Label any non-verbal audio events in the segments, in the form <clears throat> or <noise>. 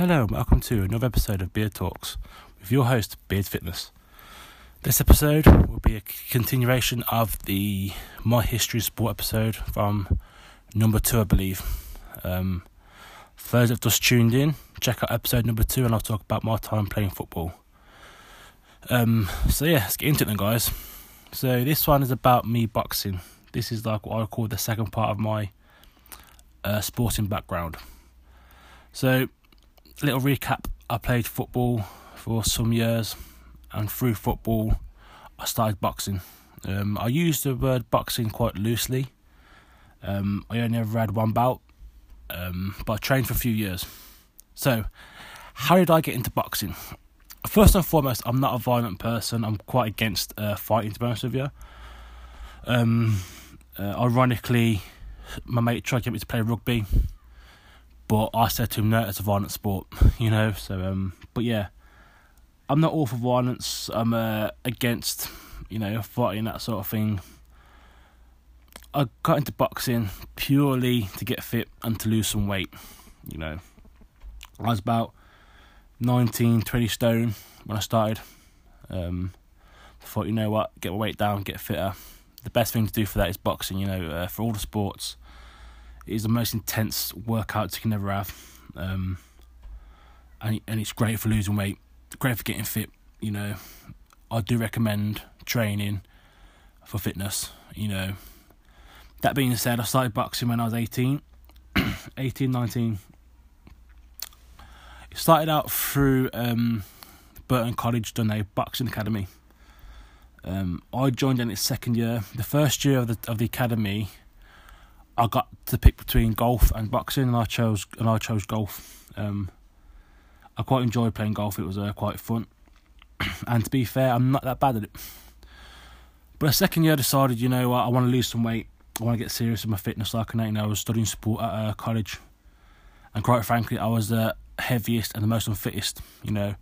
Hello and welcome to another episode of Beard Talks with your host, Beard Fitness. This episode will be a continuation of the My History Sport episode from number two, I believe. Um, for those that have just tuned in, check out episode number two and I'll talk about my time playing football. Um, so yeah, let's get into it then, guys. So this one is about me boxing. This is like what I call the second part of my uh, sporting background. So, little recap: I played football for some years, and through football, I started boxing. Um, I use the word boxing quite loosely. Um, I only ever had one bout, um, but I trained for a few years. So, how did I get into boxing? First and foremost, I'm not a violent person. I'm quite against uh, fighting, to be honest with you. Um, uh, ironically, my mate tried to get me to play rugby, but I said to him, "No, it's a violent sport," <laughs> you know. So, um, but yeah, I'm not all for violence. I'm uh, against, you know, fighting that sort of thing. I got into boxing purely to get fit and to lose some weight. You know, I was about 19, 20 stone when I started. Um, I thought, you know what, get my weight down, get fitter. The best thing to do for that is boxing. You know, uh, for all the sports, it is the most intense workout you can ever have, um, and and it's great for losing weight, great for getting fit. You know, I do recommend training for fitness. You know, that being said, I started boxing when I was 18, <clears throat> 18, 19. It started out through um, Burton College, done a boxing academy. Um, I joined in its second year. The first year of the of the academy, I got to pick between golf and boxing, and I chose and I chose golf. Um, I quite enjoyed playing golf. It was uh, quite fun, <clears throat> and to be fair, I'm not that bad at it. But the second year, I decided, you know what, I want to lose some weight. I want to get serious with my fitness. Like I know, I was studying sport at uh, college, and quite frankly, I was the heaviest and the most unfittest. You know,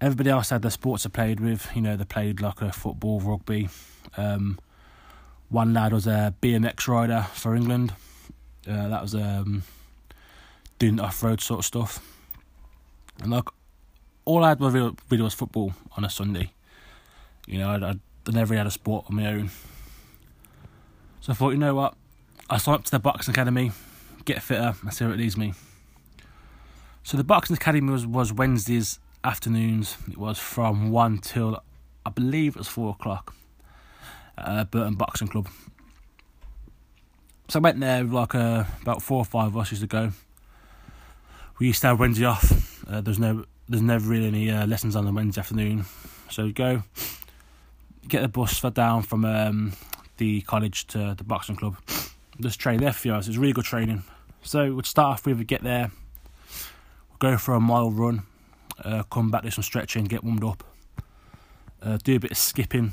everybody else had their sports I played with. You know, they played like a football, rugby. Um, one lad was a BMX rider for England. Uh, that was um, doing off road sort of stuff. And like, all I had really, really was football on a Sunday. You know, I, I never really had a sport on my own. So I thought, you know what? I signed up to the boxing academy, get fitter, and see where it leads me. So the boxing academy was, was Wednesdays afternoons. It was from one till I believe it was four o'clock. Uh, Burton Boxing Club. So I went there like uh, about four or five of us used to go. We used to have Wednesday off. Uh, there's no there's never really any uh, lessons on the Wednesday afternoon. So we go get the bus for down from um, the college to the boxing club. Just train there for hours. It's really good training. So we'd start off with we get there, we'll go for a mile run, uh, come back do some stretching, get warmed up, uh, do a bit of skipping,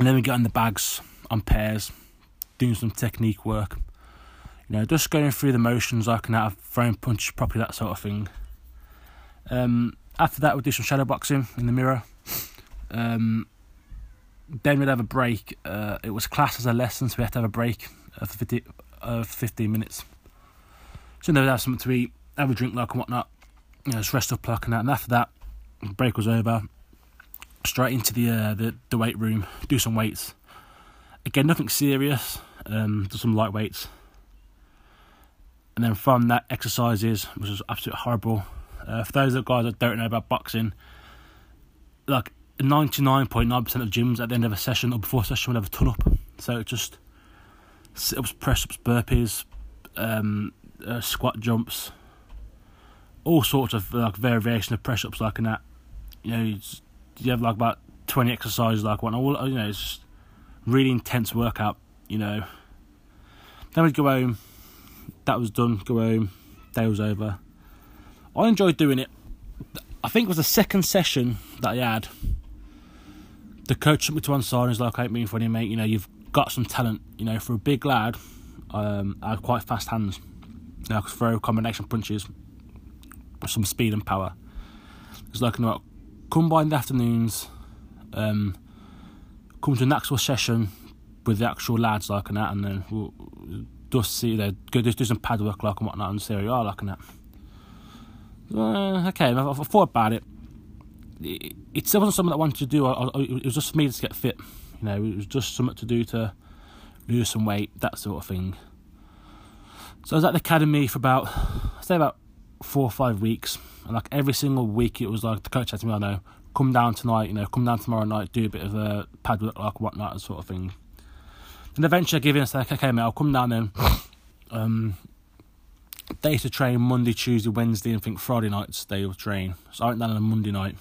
and then we get on the bags on pairs, doing some technique work. You know, just going through the motions, I can have throwing punch properly, that sort of thing. Um, after that, we'll do some shadow boxing in the mirror. Um, then we'd have a break. Uh, it was classed as a lesson, so we had to have a break of 50, uh, 15 minutes. So then we'd have something to eat, have a drink like and whatnot, you know, just rest up like and that. And after that, break was over, straight into the uh, the, the weight room, do some weights. Again, nothing serious, um, do some light weights. And then from that, exercises, which was absolutely horrible. Uh, for those of guys that don't know about boxing, like 99.9% of gyms at the end of a session or before a session will have a ton up. So just sit ups, press ups, burpees, um, uh, squat jumps, all sorts of like variation of press ups like in that. You know, you have like about 20 exercises like one. All you know, it's really intense workout. You know. Then we'd go home. That was done. Go home. Day was over. I enjoyed doing it. I think it was the second session that I had. The coach took me to one side and was like, "I ain't being funny, mate. You know, you've got some talent. You know, for a big lad, um, I had quite fast hands. You know, I could throw combination punches, with some speed and power. It's like, you know, come by in the afternoons, um, come to an actual session with the actual lads like and that, and then we'll just see, know, go just do some pad work like and whatnot, and see how you are like and that. Uh, okay, I, I thought about it. it. It wasn't something I wanted to do. I, I, it was just for me to get fit. You know, it was just something to do to lose some weight, that sort of thing. So I was at the academy for about, say about four or five weeks, and like every single week, it was like the coach had to me, "I know, come down tonight, you know, come down tomorrow night, do a bit of a pad work, like whatnot, sort of thing." And eventually, I give in and say, "Okay, mate, I'll come down then." <laughs> Um, they used to train Monday, Tuesday, Wednesday, and I think Friday nights they would train. So I went down on a Monday night,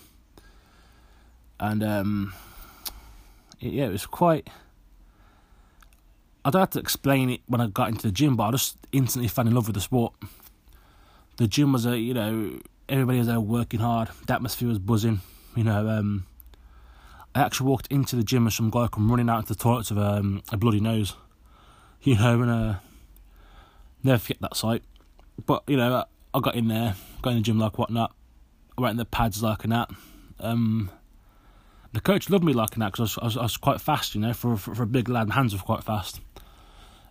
and um, it, yeah, it was quite. I don't have to explain it when I got into the gym, but I just instantly fell in love with the sport. The gym was a, you know, everybody was there working hard. The atmosphere was buzzing. You know, um, I actually walked into the gym and some guy come running out into the toilets with um, a bloody nose. <laughs> You know, and uh, never forget that sight. But you know, I got in there, got in the gym like whatnot. I went in the pads like and that. Um, the coach loved me like that because I, I, I was, quite fast, you know, for, for, for a big lad. My hands were quite fast.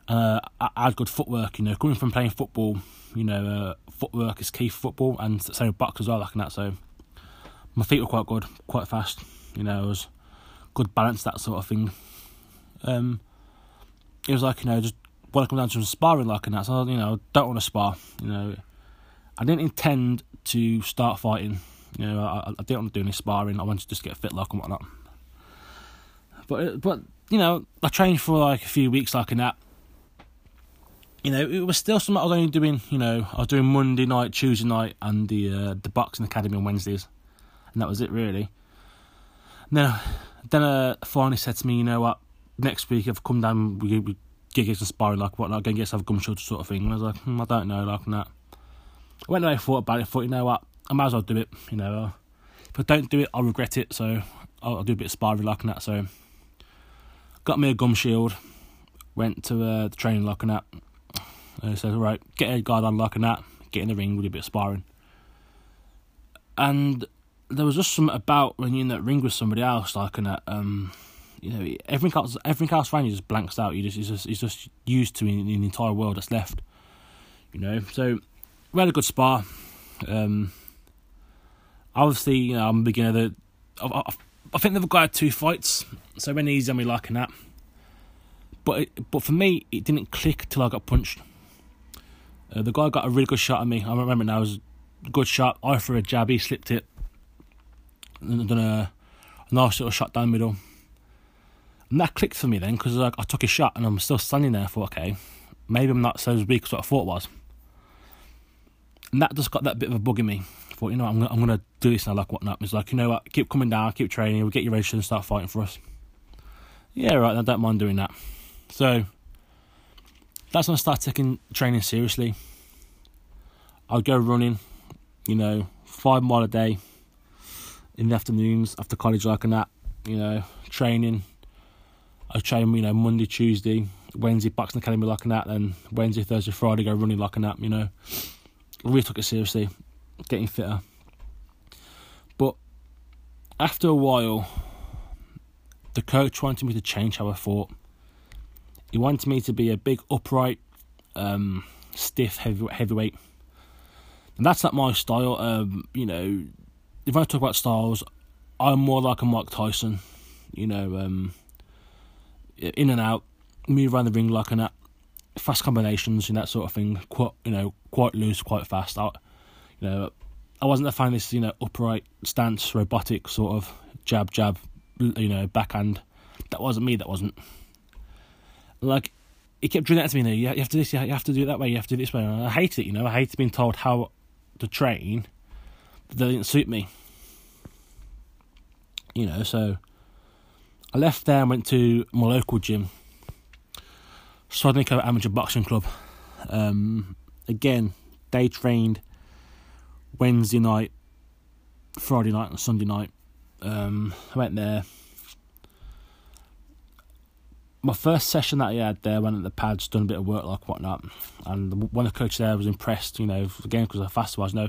Uh, I, had good footwork, you know, coming from playing football. You know, uh, footwork is key for football, and so box as well, like that. So my feet were quite good, quite fast. You know, it was good balance, that sort of thing. Um, it was like you know, just want to come down to some sparring like and that. So you know, don't want to spar. You know, I didn't intend to start fighting. You know, I, I didn't want to do any sparring. I wanted to just get fit like and whatnot. But but you know, I trained for like a few weeks like and that. You know, it was still something I was only doing. You know, I was doing Monday night, Tuesday night, and the uh, the boxing academy on Wednesdays, and that was it really. Then then uh, finally said to me, you know what, next week I've come down, we, we and sparring like whatnot, go and get a gum shield sort of thing. And I was like, hmm, I don't know, like that. I went away, thought about it, thought, you know what, I might as well do it. You know, if I don't do it, I'll regret it. So I'll, I'll do a bit of sparring like that. So got me a gum shield, went to uh, the training like that. Uh, says, all right, get a on like that, get in the ring, do a bit of sparring. And there was just something about when you're in that ring with somebody else, like that. Um, you know, everything else, everything else around you just blanks out. You just, he's just, he's just used to in, in the entire world that's left. You know, so we had a good spar. Um, obviously, you know, I'm a beginner. That I, I, I think they've got two fights, so when easy on me liking that. But it, but for me, it didn't click till I got punched. Uh, the guy got a really good shot at me. I remember now it was a good shot. I for a jab, he slipped it. And done a, a nice little shot down the middle. And that clicked for me then because like, I took a shot and I'm still standing there. I thought, okay, maybe I'm not so as weak as what I thought was. And that just got that bit of a bug in me. I thought, you know, what, I'm I'm gonna do this now, like whatnot. It's like, you know what, keep coming down, keep training, we'll get you ready and start fighting for us. Yeah, right, I don't mind doing that. So that's when I started taking training seriously. I'd go running, you know, five mile a day in the afternoons after college, like and that, you know, training I train, you know, Monday, Tuesday, Wednesday, boxing academy like that, then Wednesday, Thursday, Friday, go running like and that, you know. I really took it seriously, getting fitter. But after a while, the coach wanted me to change how I fought. He wanted me to be a big, upright, um, stiff heavy, heavyweight. And that's not my style. Um, you know, if I talk about styles, I'm more like a Mike Tyson. You know, um, in and out, move around the ring like that, fast combinations and that sort of thing. Quite you know, quite loose, quite fast. I, you know, I wasn't a fan of this you know upright stance, robotic sort of jab jab, you know, backhand. That wasn't me. That wasn't. Like he kept doing that to me. Know, you have to do this. You have to do it that way. You have to do this way. And I hate it. You know, I hate being told how to train. That didn't suit me. You know, so I left there and went to my local gym, Sodnico Amateur Boxing Club. Um, again, they trained Wednesday night, Friday night, and Sunday night. Um, I went there. My first session that I had there, went at the pads, done a bit of work like whatnot, and one of the coaches there was impressed. You know, again because I fast was. No,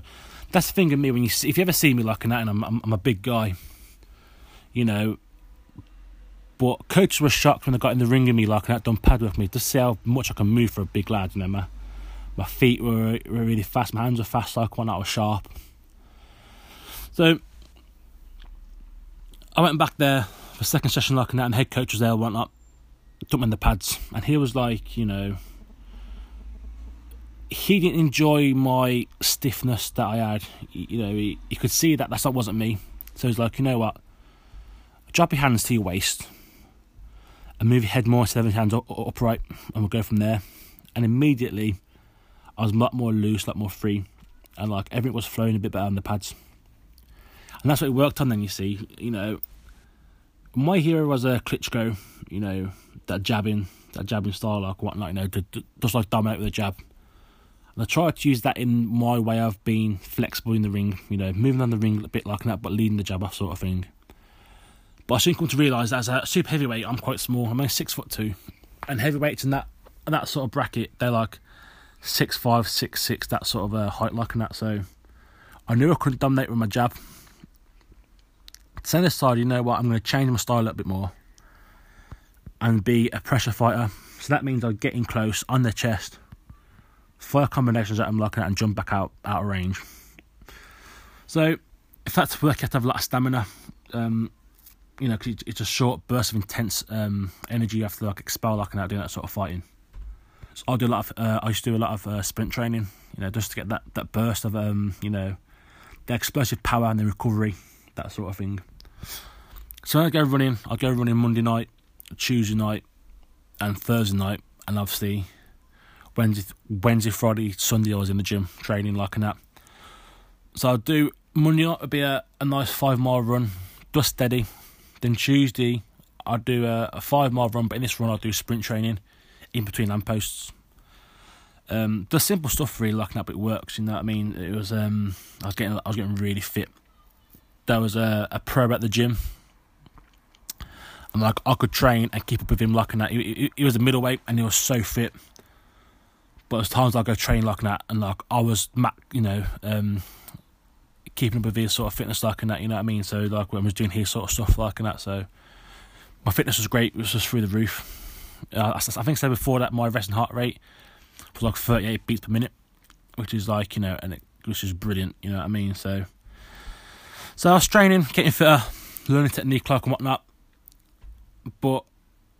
that's the thing of me when you see, if you ever see me like that, and I'm, I'm, I'm a big guy. You know, but coaches were shocked when they got in the ring with me, like that, done pad with me, to see how much I can move for a big lad. You know, my my feet were, were really fast, my hands were fast, like one I was sharp. So I went back there for second session like that, and head coach was there, up, took in the pads, and he was like, you know, he didn't enjoy my stiffness that I had. You know, he, he could see that that's, that wasn't me. So he's like, you know what? Drop your hands to your waist and move your head more of hands up, upright, and we'll go from there. And immediately, I was a lot more loose, a lot more free, and like everything was flowing a bit better on the pads. And that's what it worked on. Then you see, you know, my hero was a Klitschko. You know, that jabbing, that jabbing style, like whatnot. You know, just like dominate with a jab. And I tried to use that in my way of being flexible in the ring. You know, moving on the ring a bit like that, but leading the jab off, sort of thing. But I soon come to realise that as a super heavyweight, I'm quite small. I'm only six foot two, and heavyweights in that in that sort of bracket, they're like six five, six six, that sort of uh, height like and that. So I knew I couldn't dominate with my jab. So side, you know what? I'm going to change my style a little bit more and be a pressure fighter. So that means I get in close on their chest, fire combinations that I'm looking at, and jump back out out of range. So if that's work, you have to have a lot of stamina. Um, you know, cause it's a short burst of intense um, energy you have to like expel like and out doing that sort of fighting. So I do a lot of, uh, I used to do a lot of uh, sprint training, you know, just to get that, that burst of, um, you know, the explosive power and the recovery, that sort of thing. So I go running, I go running Monday night, Tuesday night, and Thursday night, and obviously Wednesday, Wednesday, Friday, Sunday I was in the gym training like and that. So I'll do Monday night would be a, a nice five mile run, just steady, then Tuesday, I'll do a, a five mile run, but in this run, I'll do sprint training in between lampposts. Um, the simple stuff really locking up it works. You know what I mean? It was um, I was getting I was getting really fit. There was a, a pro at the gym, and like I could train and keep up with him locking that. He, he, he was a middleweight and he was so fit. But there's times I go train like that, and like I was, you know, um, keeping up with his sort of fitness like and that, you know what I mean? So like when I was doing his sort of stuff like and that, so my fitness was great, it was just through the roof. Uh, I, I think so before that my resting heart rate was like 38 beats per minute, which is like, you know, and it which is brilliant, you know what I mean? So so I was training, getting fitter, learning technique like and whatnot. But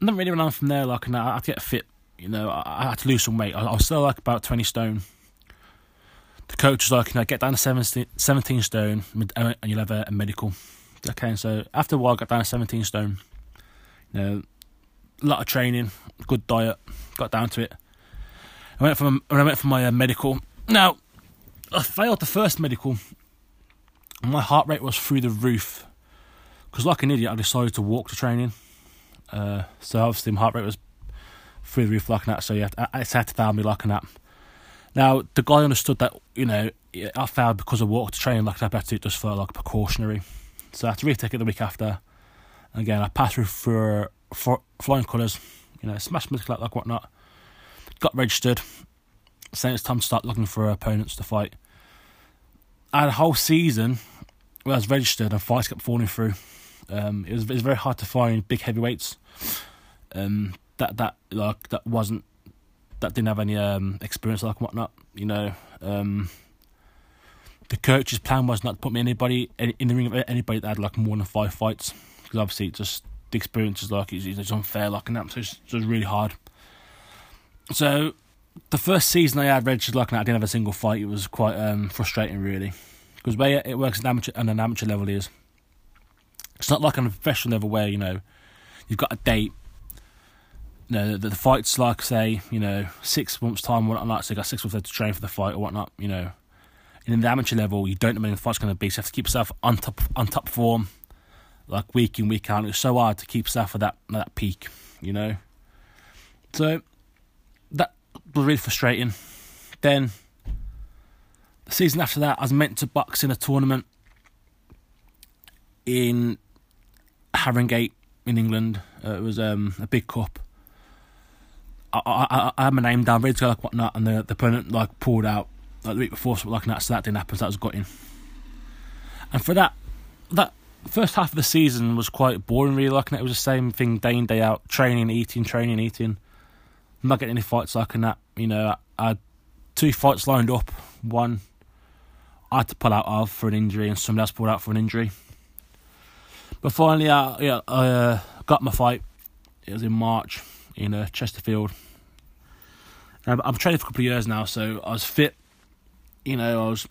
nothing really went on from there, like and I had to get fit, you know, I, I had to lose some weight. I, I was still like about 20 stone the coach was like, you know, get down to 17, 17 stone and you'll have a, a medical. Okay, so after a while, I got down to 17 stone. You know, a lot of training, good diet, got down to it. I went for my, I went for my uh, medical. Now, I failed the first medical. My heart rate was through the roof. Because, like an idiot, I decided to walk to training. Uh, so, obviously, my heart rate was through the roof like that. So, yeah, I, I had to down me like that. Now, the guy understood that, you know, I failed because I walked to train like I better it just for like precautionary. So I had to retake it the week after. Again, I passed through for, for flying colours, you know, smashed my like, like whatnot. Got registered. Saying it's time to start looking for opponents to fight. I had a whole season where I was registered and fights kept falling through. Um, it was it was very hard to find big heavyweights. Um, that that like that wasn't that didn't have any um, experience like whatnot. You know, um, the coach's plan was not to put me anybody in the ring of anybody that had like more than five fights because obviously it's just the experience is like it's, it's unfair like and that so it's just really hard. So the first season I had registered like that I didn't have a single fight. It was quite um, frustrating really because where it works at amateur and an amateur level is it's not like on a professional level where you know you've got a date you know, the, the fight's like say, you know, six months time, or whatnot. So you got six months to train for the fight or whatnot. You know, and in the amateur level, you don't know when the fight's going to be. So you have to keep yourself on top on top form, like week in week out. It's so hard to keep yourself at that that peak. You know, so that was really frustrating. Then the season after that, I was meant to box in a tournament in Haringey in England. Uh, it was um, a big cup I, I, I had my name down, ready to go like whatnot, and the, the opponent like pulled out like the week before, something like that. So that didn't happen. So that was gutting. And for that, that first half of the season was quite boring. Really, like at it was the same thing day in day out, training, eating, training, eating. I'm not getting any fights like that. You know, I, I had two fights lined up. One, I had to pull out of for an injury, and somebody else pulled out for an injury. But finally, I, yeah, I uh, got my fight. It was in March in uh, Chesterfield. And I'm training for a couple of years now, so I was fit. You know, I was.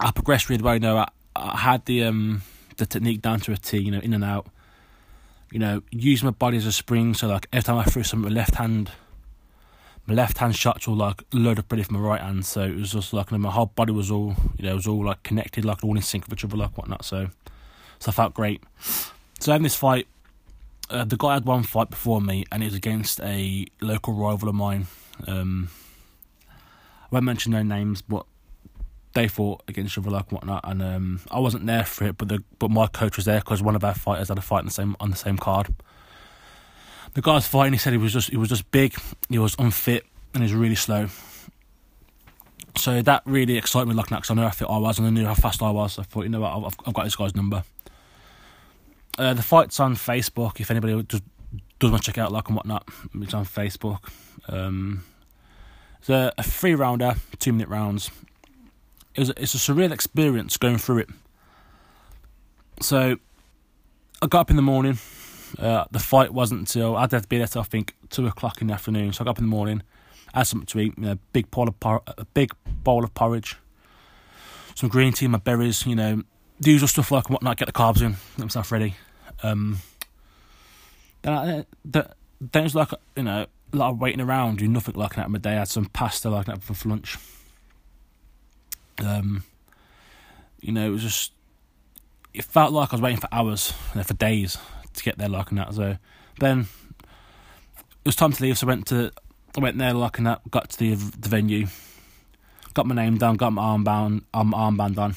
I progressed really well. You know, I, I had the um the technique down to a T. You know, in and out. You know, use my body as a spring. So like every time I threw something some left hand, my left hand shots were like load up ready from my right hand. So it was just like you know, my whole body was all you know, it was all like connected, like all in sync with each other, like whatnot. So, so I felt great. So in this fight, uh, the guy had one fight before me, and it was against a local rival of mine. Um, I won't mention their names, but they fought against each other like whatnot, and um, I wasn't there for it, but the but my coach was there because one of our fighters had a fight on the same on the same card. The guy was fighting. He said he was just he was just big, he was unfit, and he was really slow. So that really excited me at because I knew how fit I was and I knew how fast I was. I thought, you know what, I've, I've got this guy's number. Uh, the fight's on Facebook. If anybody does, does want to check out, like and whatnot, it's on Facebook. Um, it's a, a three rounder, two minute rounds. It was, it's a surreal experience going through it. So I got up in the morning. Uh, the fight wasn't until I'd have to be there till I think two o'clock in the afternoon. So I got up in the morning, had something to eat. You know, big bowl of por- a big bowl of porridge, some green tea, my berries. You know, the usual stuff like whatnot. Get the carbs in, get myself ready. Um, then, I, then it was like you know a lot of waiting around, doing nothing like that. My day, I had some pasta like that for lunch. Um, you know, it was just it felt like I was waiting for hours, you know, for days to get there like that. So then it was time to leave, so I went to I went there like that, got to the the venue, got my name down, got my armband um, armband on.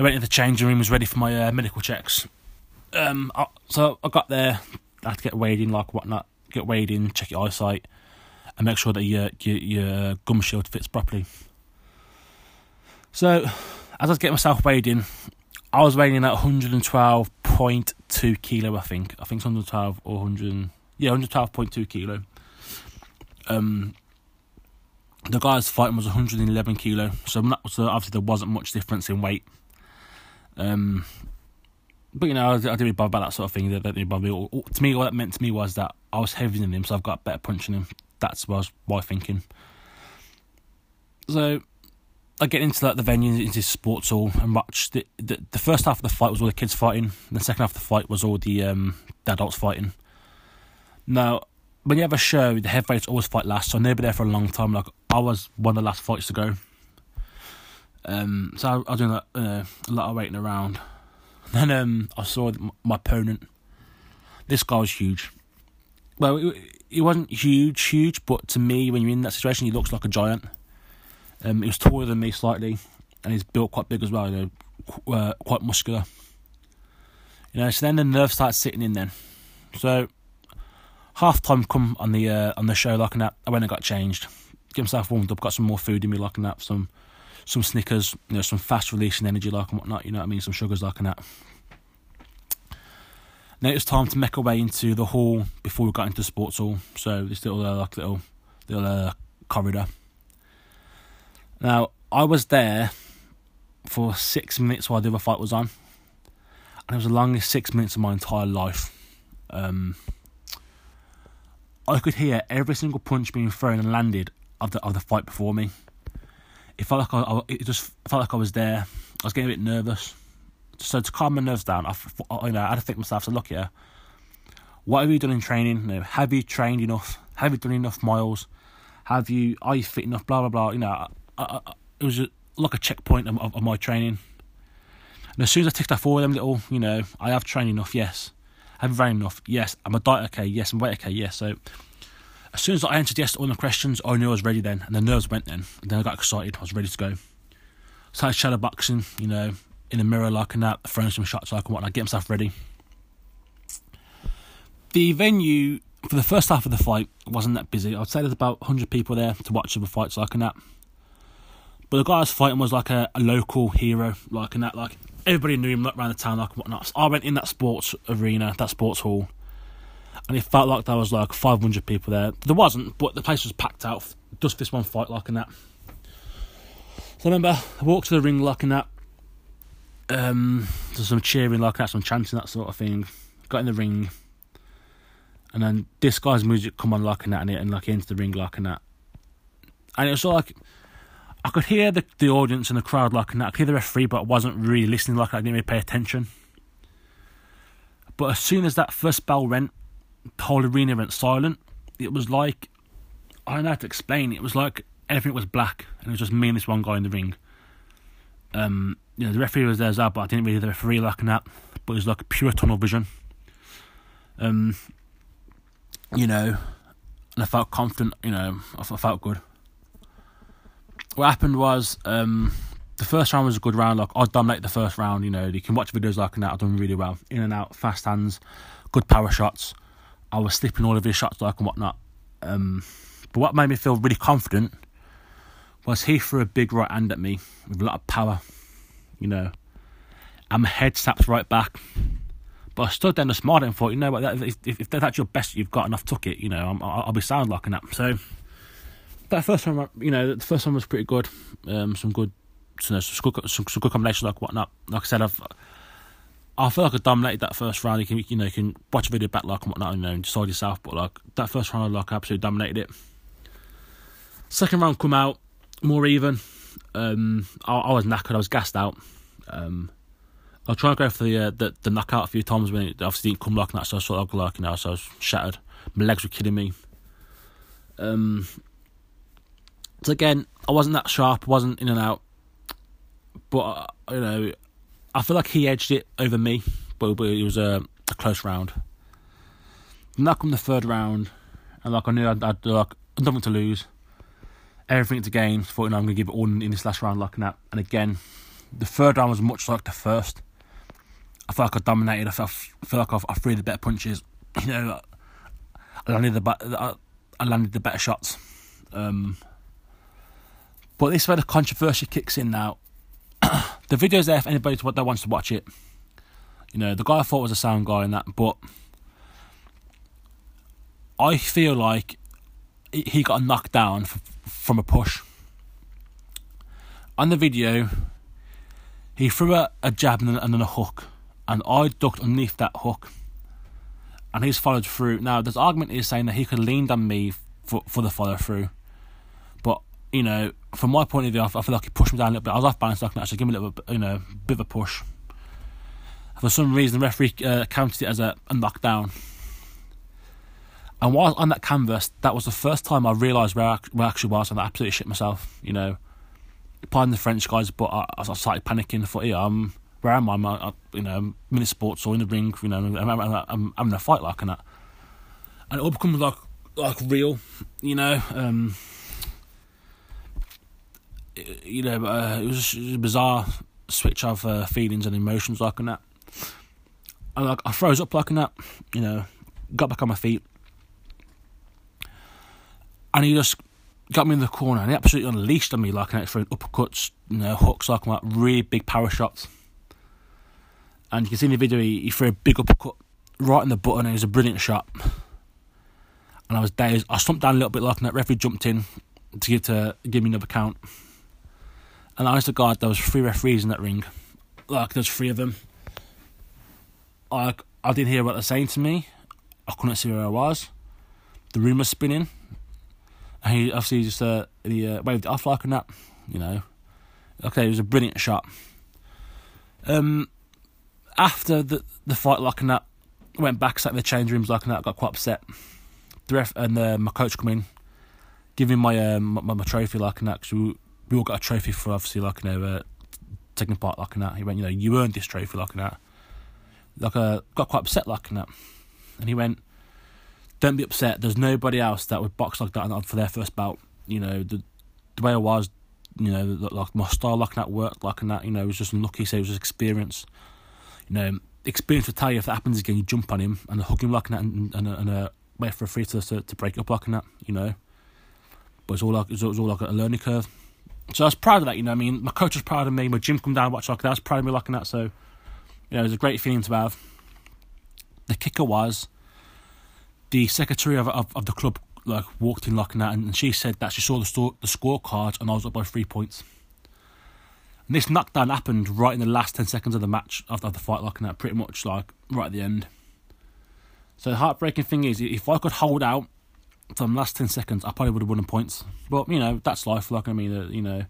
I went to the changing room, was ready for my uh, medical checks. Um, I, so I got there, I had to get weighed in, like whatnot, get weighed in, check your eyesight, and make sure that your your, your gum shield fits properly. So, as I was getting myself weighed in, I was weighing in at 112.2 kilo, I think. I think it's 112 or 100, yeah, 112.2 kilo. Um, the guy's fighting was 111 kilo, so, not, so obviously there wasn't much difference in weight. Um, but you know, I, I didn't really bother about that sort of thing. That, that didn't bother me. To me, what that meant to me was that I was heavier than him, so I've got better punch in him. That's what I was, why thinking. So I get into like the venue, into sports hall, and watch the, the, the first half of the fight was all the kids fighting. The second half of the fight was all the um, the adults fighting. Now, when you have a show, the heavyweights always fight last, so be there for a long time. Like I was one of the last fights to go. Um, so I, I was doing like, uh, a lot of waiting around. <laughs> Then um, I saw my opponent. This guy was huge. Well, he wasn't huge, huge, but to me, when you're in that situation, he looks like a giant. Um, he was taller than me slightly, and he's built quite big as well. You know, uh, quite muscular. You know, so then the nerves started sitting in. Then, so half time come on the uh, on the show like that. I went and got changed, get myself warmed up, got some more food in me like that, some some Snickers, you know, some fast releasing energy like and whatnot. You know what I mean? Some sugars like and that. Now it was time to make our way into the hall before we got into the sports hall. So this little uh, like little little uh, corridor. Now I was there for six minutes while the other fight was on, and it was the longest six minutes of my entire life. Um, I could hear every single punch being thrown and landed of the of the fight before me. It felt like I, I it just felt like I was there. I was getting a bit nervous. So to calm my nerves down, I, you know, I had to think myself. So look here, what have you done in training? Have you trained enough? Have you done enough miles? Have you are you fit enough? Blah blah blah. You know, I, I, it was a, like a checkpoint of, of, of, my training. And as soon as I ticked all of them little, you know, I have trained enough. Yes, I have ran enough. Yes, I'm a diet okay. Yes, I'm weight okay. Yes, so as soon as I answered yes to all the questions, I knew I was ready then, and the nerves went then. And then I got excited, I was ready to go. Started shadow boxing, you know, in the mirror like and that, throwing some shots like and whatnot, get myself ready. The venue for the first half of the fight wasn't that busy. I'd say there's about 100 people there to watch the fights like and that. But the guy I was fighting was like a, a local hero, like and that, like everybody knew him around the town, like whatnot. So I went in that sports arena, that sports hall, and it felt like there was like 500 people there. There wasn't, but the place was packed out just this one fight, like and that. So I remember I walked to the ring locking that. Um, there's some cheering, like that, some chanting, that sort of thing. Got in the ring, and then this guy's music come on, locking that, and it, and like into the ring, locking that. And it was sort of like I could hear the the audience and the crowd locking that. I could hear the referee, but I wasn't really listening. Like I didn't really pay attention. But as soon as that first bell went, the whole arena went silent. It was like I don't know how to explain. It was like everything was black, and it was just me and this one guy in the ring. Um, you know, the referee was there as well, but I didn't really the referee looking at. But it was like pure tunnel vision. Um, you know, and I felt confident. You know, I, I felt good. What happened was, um, the first round was a good round. Like I dominated the first round. You know, you can watch videos like that. I've done really well, in and out, fast hands, good power shots. I was slipping all of his shots like and whatnot. Um, but what made me feel really confident was he threw a big right hand at me with a lot of power, you know, and my head snapped right back. But I stood there and smiled and thought, you know what, if, if that's your best you've got and I've took it, you know, i will be sound locking up. So that first one, you know, the first one was pretty good. Um, some good, you know, some good, some, some good combinations like whatnot. Like I said, I've. I feel like I dominated that first round. You can, you know, you can watch a video back like and whatnot, you know, and decide yourself. But like that first round, I like absolutely dominated it. Second round come out more even. Um, I, I, was knackered. I was gassed out. Um, I trying to go for the, uh, the the knockout a few times when it obviously didn't come like that. So I sort of like you know, so I was shattered. My legs were killing me. Um, so again, I wasn't that sharp. I wasn't in and out. But uh, you know, I feel like he edged it over me. But, it was a, a close round. And that come the third round, and like I knew I'd, I'd like nothing to lose everything to gain. Thought, you know, I'm going to give it all in, in this last round, looking at. And again, the third round was much like the first. I felt like I dominated. I felt, I feel like I, I threw the better punches. <clears throat> You know, I landed the I landed the better shots. Um, but this is where the controversy kicks in now. <coughs> the video's there if anybody that wants to watch it. You know, the guy I thought was a sound guy in that, but I feel like he got knocked down from a push. On the video, he threw a, a jab and, then a hook, and I ducked underneath that hook, and he's followed through. Now, there's argument is saying that he could leaned on me for for the follow through, you know, from my point of view, I, feel like he pushed me down a little bit. I was off balance, so I can actually give him a little, bit, you know, bit of a push. For some reason, the referee uh, counted it as a, a knockdown. And while on that canvas, that was the first time I realised where I, where I actually was, and I absolutely shit myself. You know, pardon the French guys, but I, I started panicking. I thought, yeah, I'm where am I? I'm, I, you know, I'm in the sports or in the ring. You know, I'm, I'm, I'm, I'm having a fight like and that, and it all becomes like like real. You know, um, you know, uh, it, was, a bizarre switch of uh, feelings and emotions like that. And like I froze up like that. You know, got back on my feet and he just got me in the corner and he absolutely unleashed on me like an extra uppercuts, you know, hooks, like, like really big power shots. And you can see in the video he, he threw a big uppercut right in the button and it was a brilliant shot. And I was dazed. I slumped down a little bit like that. Referee jumped in to give to give me another count. And honest to God, there was three referees in that ring. Like there's three of them. Like I didn't hear what they're saying to me. I couldn't see where I was. The room was spinning. And he obviously just uh, he uh, waved it off like that, you know. Okay, it was a brilliant shot. Um, after the the fight like that, went back, sat in the change rooms like that, got quite upset. The ref and uh, my coach come in, give me my um, my, my trophy like that. Cause we, we all got a trophy for obviously like you know uh, taking part like that. He went, you know, you earned this trophy like that. Like uh, got quite upset like that, and he went, don't be upset. There's nobody else that would box like that for their first bout. You know, the the way I was, you know, like my style like that worked like that. You know, it was just lucky. So it was just experience. You know, experience will tell you if that happens again, you jump on him and hook him like that and and, and uh, wait for a free to, to to break up like that. You know, but it's all like it was all like a learning curve. So I was proud of that. You know, I mean, my coach was proud of me. My gym come down watch like that. I was proud of me locking that. So, you know, it was a great feeling to have. The kicker was the secretary of, of, of the club like walked in looking at and she said that she saw the store the scorecard and I was up by three points. And this knockdown happened right in the last 10 seconds of the match, of, of the fight, locking that, pretty much like right at the end. So the heartbreaking thing is, if I could hold out the last 10 seconds, I probably would have won the points. But, you know, that's life. Like, I mean, uh, you know,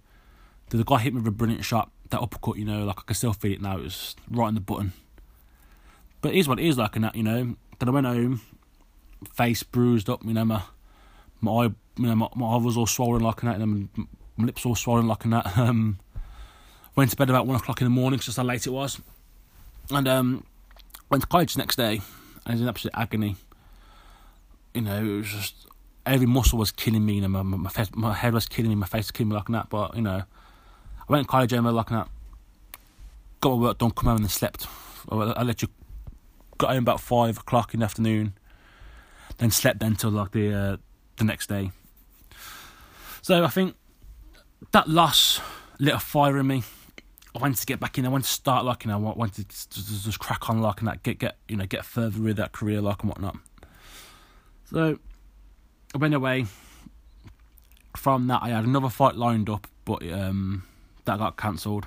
the guy hit me with a brilliant shot. That uppercut, you know, like I can still feel it now. It was right in the button. But it is what it is, like, and that, you know. Then I went home, face bruised up, you know, my, my eye, you know, my, my eye was all swollen like that, and my lips all swollen like that. <laughs> Um, went to bed about one o'clock in the morning, just how late it was. And um, went to college the next day, and it was in absolute agony. You know, it was just every muscle was killing me. You know, my my, face, my head was killing me, my face was killing me like that. But you know, I went to college and like that. Got my work done, come home and slept. I, I let you got home about five o'clock in the afternoon. Then slept until like the uh, the next day. So I think that loss lit a fire in me. I wanted to get back in. I wanted to start like you know, I wanted to just, just crack on like and that, get get you know, get further with that career like and whatnot. So I went away. From that, I had another fight lined up, but um, that got cancelled.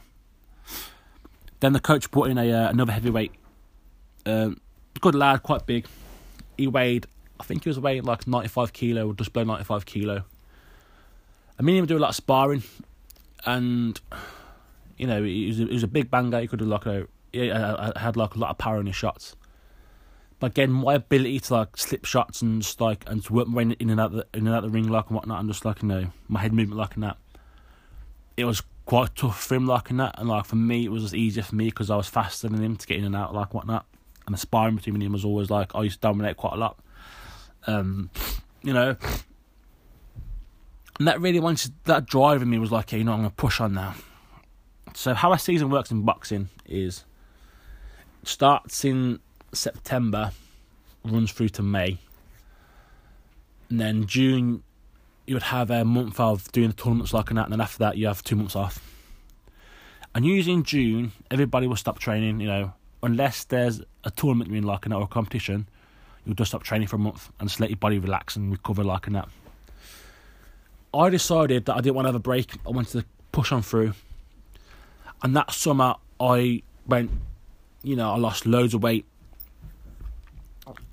Then the coach brought in a uh, another heavyweight, um, good lad, quite big. He weighed, I think he was weighing like ninety five kilo, or just below ninety five kilo. I mean, he would do a lot of sparring, and you know, he was a, he was a big banger. He could have like a, he had like a lot of power in his shots. But again, my ability to like slip shots and just like and to work my way in and out the in and out the ring like and whatnot, and just like you know my head movement like and that. It was quite tough for him like and that, and like for me it was just easier for me because I was faster than him to get in and out like whatnot. And the sparring between him was always like I used to dominate quite a lot. Um, you know, and that really wanted that driving me was like, you know, I'm gonna push on now. So how a season works in boxing is starts in September, runs through to May, and then June you would have a month of doing the tournaments like that, and then after that you have two months off. And usually in June, everybody will stop training. You know, unless there's a tournament in like that or a competition, you'll just stop training for a month and just let your body relax and recover like that. I decided that I didn't want to have a break. I wanted to push on through. And that summer, I went, you know, I lost loads of weight.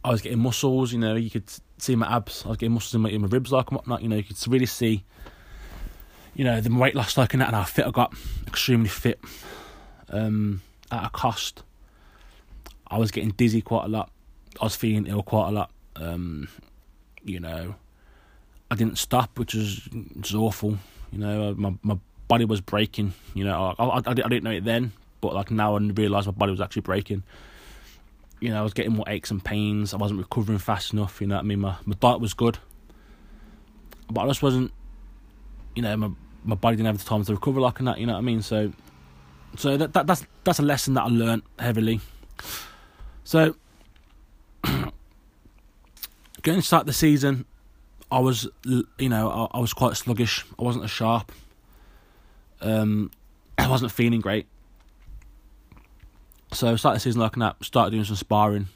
I was getting muscles, you know, you could see my abs. I was getting muscles in my, in my ribs, like and whatnot, you know, you could really see, you know, the weight loss like and that, and how fit I got, extremely fit, um, at a cost. I was getting dizzy quite a lot. I was feeling ill quite a lot. Um, you know, I didn't stop, which was, was awful. You know, my my body was breaking. You know, I, I, I didn't know it then, but like now I realised my body was actually breaking. You know, I was getting more aches and pains. I wasn't recovering fast enough. You know what I mean? My my diet was good, but I just wasn't. You know, my my body didn't have the time to recover like and that. You know what I mean? So, so that, that that's that's a lesson that I learned heavily. So, <clears throat> going to start the season, I was, you know, I, I was quite sluggish. I wasn't as sharp. Um, <clears throat> I wasn't feeling great. So I started the season looking at, started doing some sparring.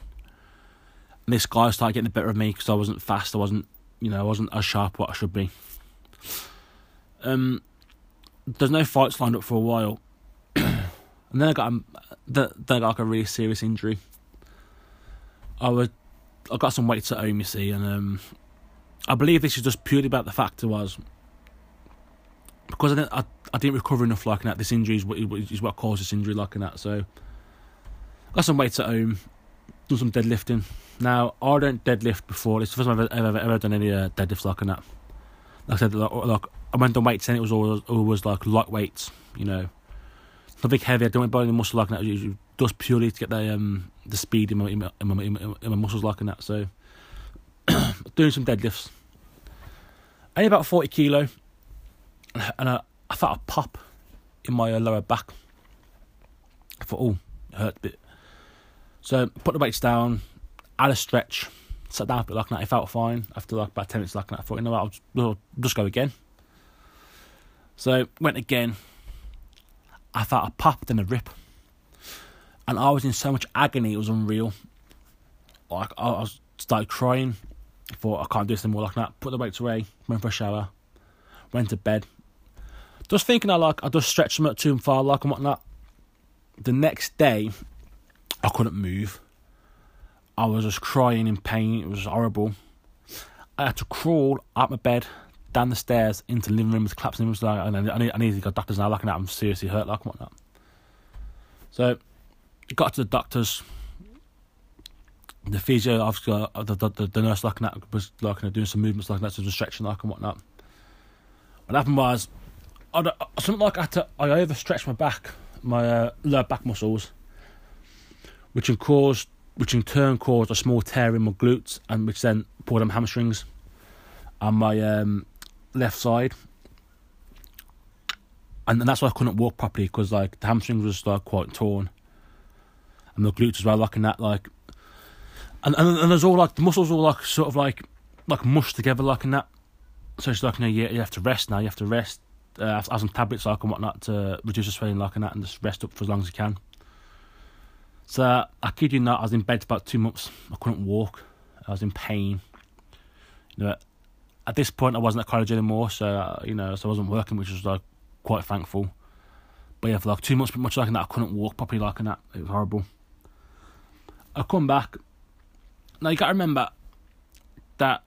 And this guy started getting the better of me because I wasn't fast. I wasn't, you know, I wasn't as sharp what I should be. Um, there's no fights lined up for a while, <clears throat> and then I got um, then I got like a really serious injury. I was, I got some weights at home, you see, and um, I believe this is just purely about the fact it was because I didn't, I, I didn't recover enough like that. This injury is what, is what caused this injury like that. So got some weights at home, done some deadlifting. Now I don't deadlift before. It's the first time I've ever, ever, ever done any uh, deadlifts like that. Like I said, like, like I went on weights and it was always, always like light weights. You know, nothing heavy. I don't want any muscle like that. Just purely to get the um the speed in my in my, in my, in my muscles like that. So <coughs> doing some deadlifts. I Only about 40 kilo. And I, I felt a pop in my uh, lower back. I thought, oh, it hurt a bit. So put the weights down, had a stretch, sat down bit like that. I felt fine. After like about 10 minutes like that, I thought, you know what, I'll just, I'll just go again. So went again. I felt a pop, then a rip. And I was in so much agony, it was unreal. Like I, I started crying. I thought I can't do this anymore like that. Put the weights away, went for a shower, went to bed. Just thinking I like I just stretched them out too far like and whatnot. The next day, I couldn't move. I was just crying in pain. It was horrible. I had to crawl out my bed, down the stairs, into the living room with. It was like, and I need, I need to go to doctors now, at I'm seriously hurt, like and whatnot. So, got to the doctors. The physio, I've got the, the, the nurse looking at was looking at doing some movements like that, some stretching like and whatnot. What happened was, I something like I had to, I overstretched my back, my uh, lower back muscles, which caused, which in turn caused a small tear in my glutes, and which then pulled them hamstrings on my um, left side, and, and that's why I couldn't walk properly because like the hamstrings was like quite torn, and the glutes as well, like in that like, and and, and there's all like the muscles all like sort of like like mushed together like in that. So it's like you, know, you, you have to rest now. You have to rest. Uh, have, have some tablets like and whatnot to reduce the swelling like and that, and just rest up for as long as you can. So I kid you not, I was in bed for about two months. I couldn't walk. I was in pain. You know, at this point I wasn't at college anymore, so you know, so I wasn't working, which was like quite thankful. But yeah, for like two months, pretty much like that, I couldn't walk properly like that. It was horrible. I come back. Now you got to remember that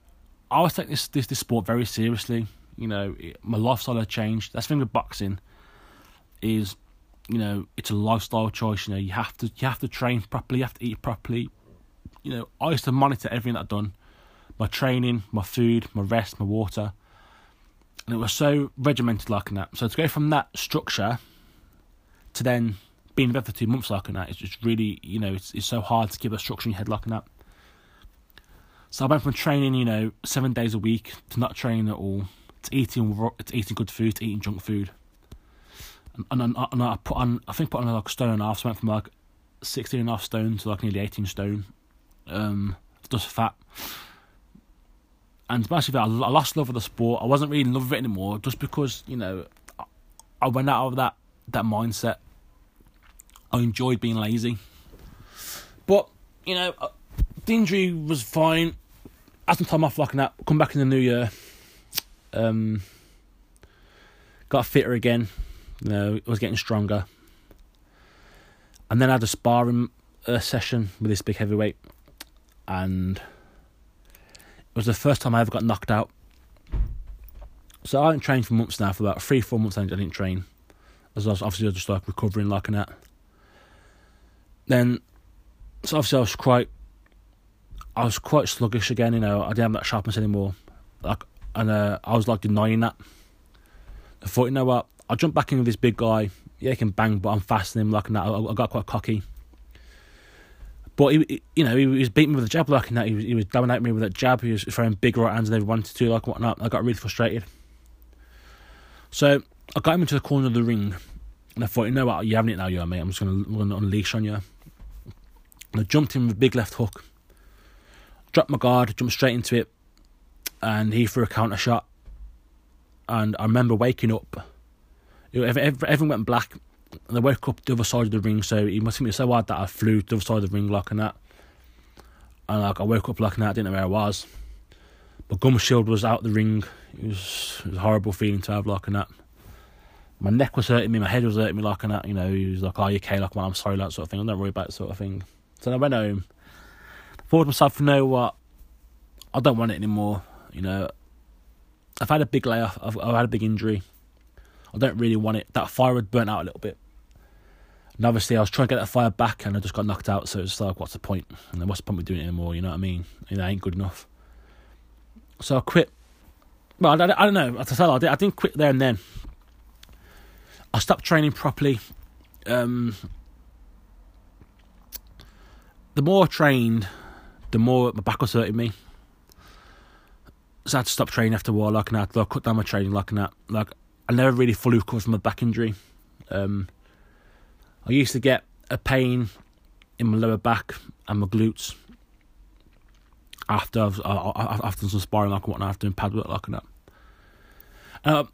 I was taking this, this this sport very seriously. You know, it, my lifestyle had changed. That's the thing with boxing is, you know, it's a lifestyle choice. You know, you have to you have to train properly, you have to eat properly. You know, I used to monitor everything that I'd done my training, my food, my rest, my water. And it was so regimented like that. So to go from that structure to then being in bed for two months like that, it's just really, you know, it's, it's so hard to keep a structure in your head like that. So I went from training, you know, seven days a week to not training at all, to eating to eating good food, to eating junk food. And, and, and I put on, I think put on like a stone and a half, so I went from like 16 and a half stone to like nearly 18 stone. Um, just fat and basically, I lost love of the sport. I wasn't really in love with it anymore, just because you know I went out of that that mindset. I enjoyed being lazy, but you know uh, the injury was fine. Had some time off, like that. Come back in the new year. Um, got fitter again. You know, it was getting stronger. And then I had a sparring uh, session with this big heavyweight, and it was the first time I ever got knocked out. So I hadn't trained for months now, for about three, four months I didn't train. As I was obviously just like recovering like that. Then so obviously I was quite I was quite sluggish again, you know, I didn't have that sharpness anymore. Like and uh, I was like denying that. I thought, you know what, I'll jump back in with this big guy. Yeah, he can bang, but I'm faster than him like that. I, I got quite cocky. But he, you know, he was beating me with a jab like that. He was, he was dominating me with that jab. He was throwing big right hands and they wanted to like whatnot. I got really frustrated. So I got him into the corner of the ring, and I thought, you know what, you're having it now, you mate. I'm just gonna, gonna unleash on you. And I jumped in with a big left hook, dropped my guard, jumped straight into it, and he threw a counter shot. And I remember waking up. Everything went black and I woke up the other side of the ring, so he must have been so hard that I flew to the other side of the ring like that. And like I woke up like that, I didn't know where I was. But Gum Shield was out the ring. It was, it was a horrible feeling to have like that. My neck was hurting me, my head was hurting me like that. You know, he was like, "Are you okay?" Like, well, I'm sorry, that sort of thing. I don't worry about that sort of thing. So I went home. Thought to myself, you know what? I don't want it anymore. You know, I've had a big layoff. I've, I've had a big injury. I don't really want it. That fire had burnt out a little bit. And obviously, I was trying to get that fire back, and I just got knocked out. So it's like, what's the point? And what's the point of doing it anymore? You know what I mean? Know, ain't good enough. So I quit. Well, I, I, I don't know. As I said, I, did, I didn't quit there and then. I stopped training properly. Um, the more I trained, the more my back was hurting me. So I had to stop training after a while, like that. I cut down my training, like and that. Like I never really fully recovered from a back injury. Um, I used to get a pain in my lower back and my glutes after I've after some sparring like and whatnot, after doing pad work like that. Uh,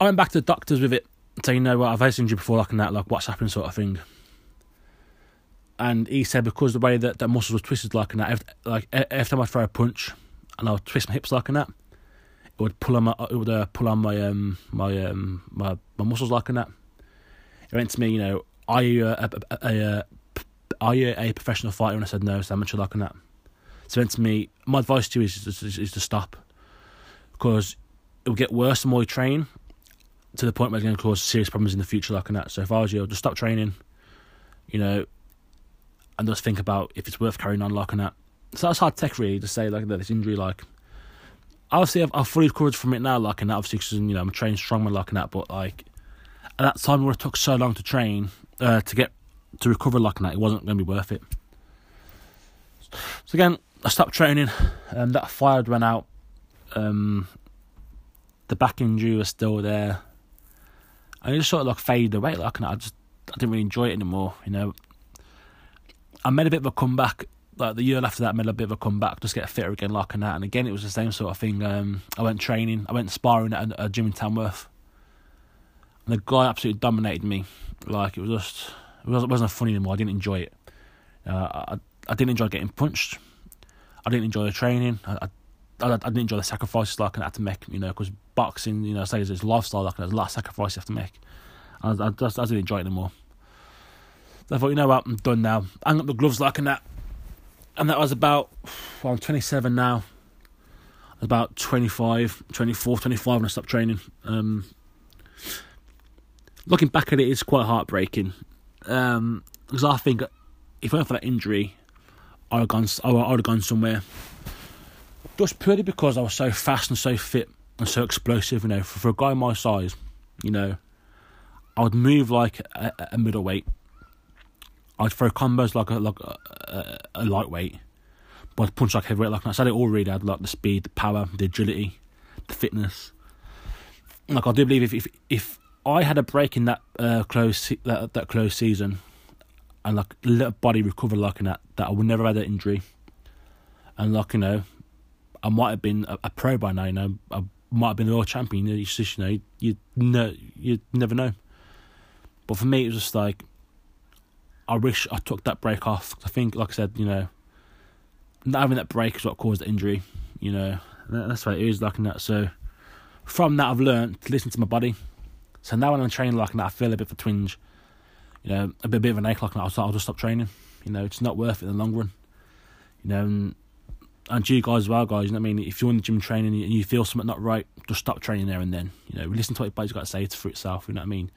I went back to the doctors with it, saying, you know what, I've had this injury before like and that, like what's happening sort of thing. And he said because the way that, that muscles were twisted like and that, like every time I throw a punch and I would twist my hips like and that, it would pull on my it would uh, pull on my um my um my, my muscles like that. It went to me, you know, are you a, a, a, a are you a professional fighter? And I said no, so amateur like that. So it went to me. My advice to you is, is, is, to stop because it will get worse the more you train to the point where it's going to cause serious problems in the future like that. So if I was you, just stop training, you know, and just think about if it's worth carrying on like that. So that's hard tech really to say like that this injury like obviously I've, I've fully recovered from it now like and obviously because you know I'm a trained strongman like that but like at that time where it took so long to train uh, to get to recover like and that it wasn't going to be worth it. So again I stopped training and that fire went out um, the back injury was still there. And it just sort of like faded away like and I just I didn't really enjoy it anymore you know. I made a bit of a comeback like the year after that, I made a bit of a comeback, just get fitter again, like and that. And again, it was the same sort of thing. Um, I went training, I went sparring at a, gym in Tamworth, and the guy absolutely dominated me. Like it was just, it wasn't, it wasn't funny anymore. I didn't enjoy it. Uh, I, I didn't enjoy getting punched. I didn't enjoy the training. I, I, I didn't enjoy the sacrifices like I had to make. You know, because boxing, you know, it's lifestyle. Like there's a lot of sacrifices you have to make. I, I just I didn't enjoy it anymore. I thought, you know what, I'm done now. Hang up the gloves like that and that was about well, I'm 27 now. About 25 24 25 when I stopped training. Um, looking back at it it's quite heartbreaking. Um, because I think if I went for that injury I would have gone, I would have gone somewhere just purely because I was so fast and so fit and so explosive you know for, for a guy my size you know I would move like a, a middleweight I'd throw combos like a like a, a, a lightweight, but I'd punch like heavyweight. Like I said, it all really had like the speed, the power, the agility, the fitness. Like I do believe if if, if I had a break in that uh, close that that close season, and like let a body recover like in that, that I would never have had that injury, and like you know, I might have been a, a pro by now. You know, I might have been the world champion. You, just, you know, you know, you never know. But for me, it was just like I wish I took that break off. I think, like I said, you know, not having that break is what caused the injury. You know, that's why it is like that. So from that, I've learned to listen to my body. So now when I'm training like that, I feel a bit of a twinge. You know, a bit, a bit of an ache like that. I'll, I'll just stop training. You know, it's not worth it in the long run. You know, and, and you guys as well, guys. You know what I mean? If you're in the gym training and you feel something not right, just stop training there and then. You know, listen to what your body's got to say for itself. You know what I mean?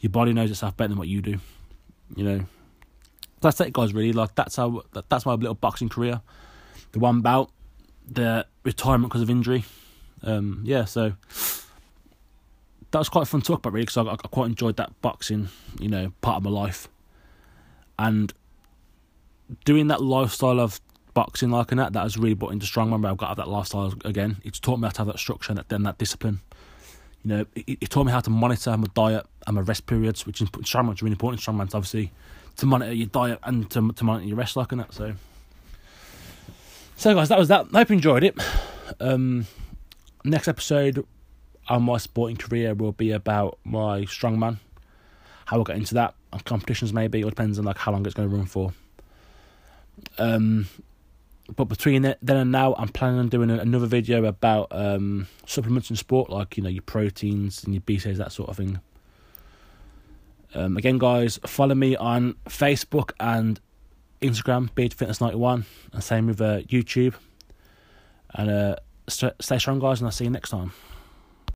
Your body knows itself better than what you do. You know, that's it, guys. Really, like that's how that's my little boxing career. The one bout, the retirement because of injury. Um, yeah, so that was quite fun to talk about, really, because I, I, quite enjoyed that boxing, you know, part of my life, and doing that lifestyle of boxing like and that that has really brought into strongman. I've got to have that lifestyle again. It's taught me how to have that structure and then that discipline. You know, it, it, taught me how to monitor my diet and my rest periods, which is strongman's really important. Strongman's obviously to monitor your diet and to, to monitor your rest like and that. So, so guys, that was that. I hope you enjoyed it. Um, next episode on my sporting career will be about my strongman, how I get into that, and competitions maybe. It depends on like how long it's going to run for. Um, but between then and now, I'm planning on doing another video about um, supplements in sport, like you know your proteins and your BCAAs, that sort of thing. Um, again, guys, follow me on Facebook and Instagram, Beard Fitness 91, and same with uh, YouTube. And uh, stay strong, guys, and I'll see you next time.